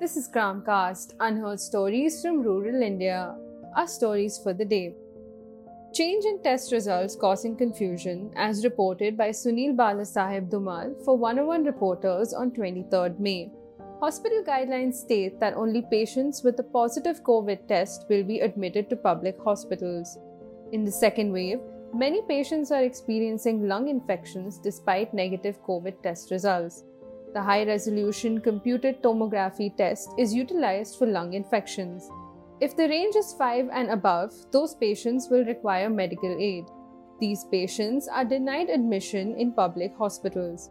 This is Gramcast, unheard stories from rural India. Our stories for the day. Change in test results causing confusion, as reported by Sunil Balasaheb Dhumal for 101 reporters on 23rd May. Hospital guidelines state that only patients with a positive COVID test will be admitted to public hospitals. In the second wave, many patients are experiencing lung infections despite negative COVID test results. The high resolution computed tomography test is utilized for lung infections. If the range is 5 and above, those patients will require medical aid. These patients are denied admission in public hospitals.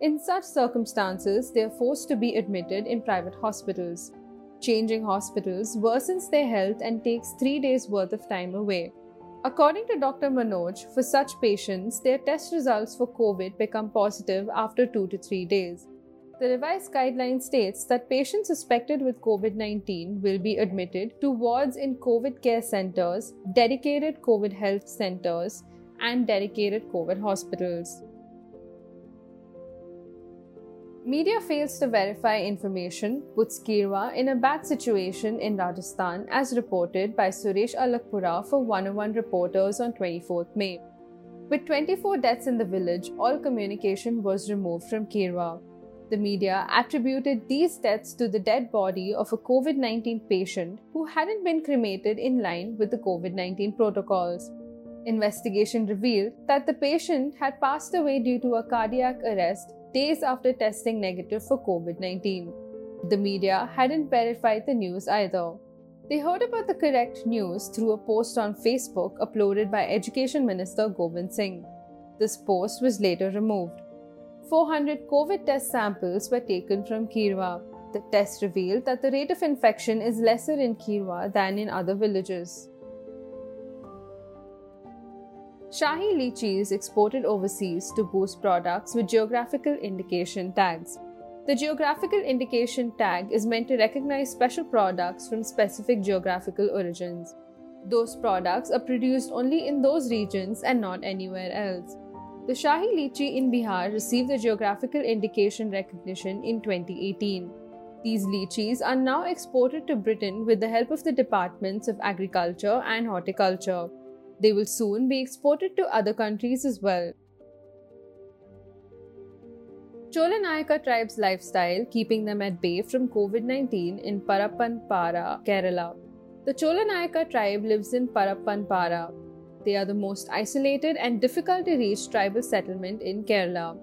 In such circumstances, they are forced to be admitted in private hospitals. Changing hospitals worsens their health and takes three days' worth of time away. According to Dr. Manoj, for such patients, their test results for COVID become positive after two to three days. The revised guideline states that patients suspected with COVID 19 will be admitted to wards in COVID care centers, dedicated COVID health centers, and dedicated COVID hospitals. Media fails to verify information, puts Kirwa in a bad situation in Rajasthan, as reported by Suresh Alakpura for 101 reporters on 24th May. With 24 deaths in the village, all communication was removed from Kirwa. The media attributed these deaths to the dead body of a COVID 19 patient who hadn't been cremated in line with the COVID 19 protocols. Investigation revealed that the patient had passed away due to a cardiac arrest days after testing negative for COVID 19. The media hadn't verified the news either. They heard about the correct news through a post on Facebook uploaded by Education Minister Govind Singh. This post was later removed. 400 COVID test samples were taken from Kirwa. The test revealed that the rate of infection is lesser in Kirwa than in other villages. Shahi lychee is exported overseas to boost products with geographical indication tags. The geographical indication tag is meant to recognize special products from specific geographical origins. Those products are produced only in those regions and not anywhere else. The Shahi Lychee in Bihar received the geographical indication recognition in 2018. These lychees are now exported to Britain with the help of the Departments of Agriculture and Horticulture. They will soon be exported to other countries as well. Chola Nayaka tribe's lifestyle keeping them at bay from COVID 19 in Parappanpara, Kerala. The Chola Nayaka tribe lives in Parappanpara, they are the most isolated and difficult to reach tribal settlement in Kerala.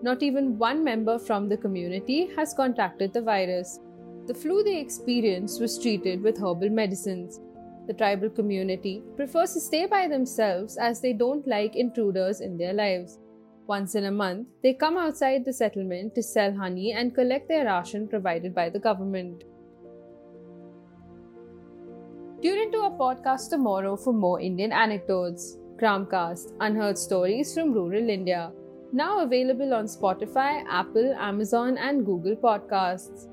Not even one member from the community has contracted the virus. The flu they experienced was treated with herbal medicines. The tribal community prefers to stay by themselves as they don't like intruders in their lives. Once in a month, they come outside the settlement to sell honey and collect their ration provided by the government. Tune into our podcast tomorrow for more Indian anecdotes. Gramcast, unheard stories from rural India. Now available on Spotify, Apple, Amazon, and Google Podcasts.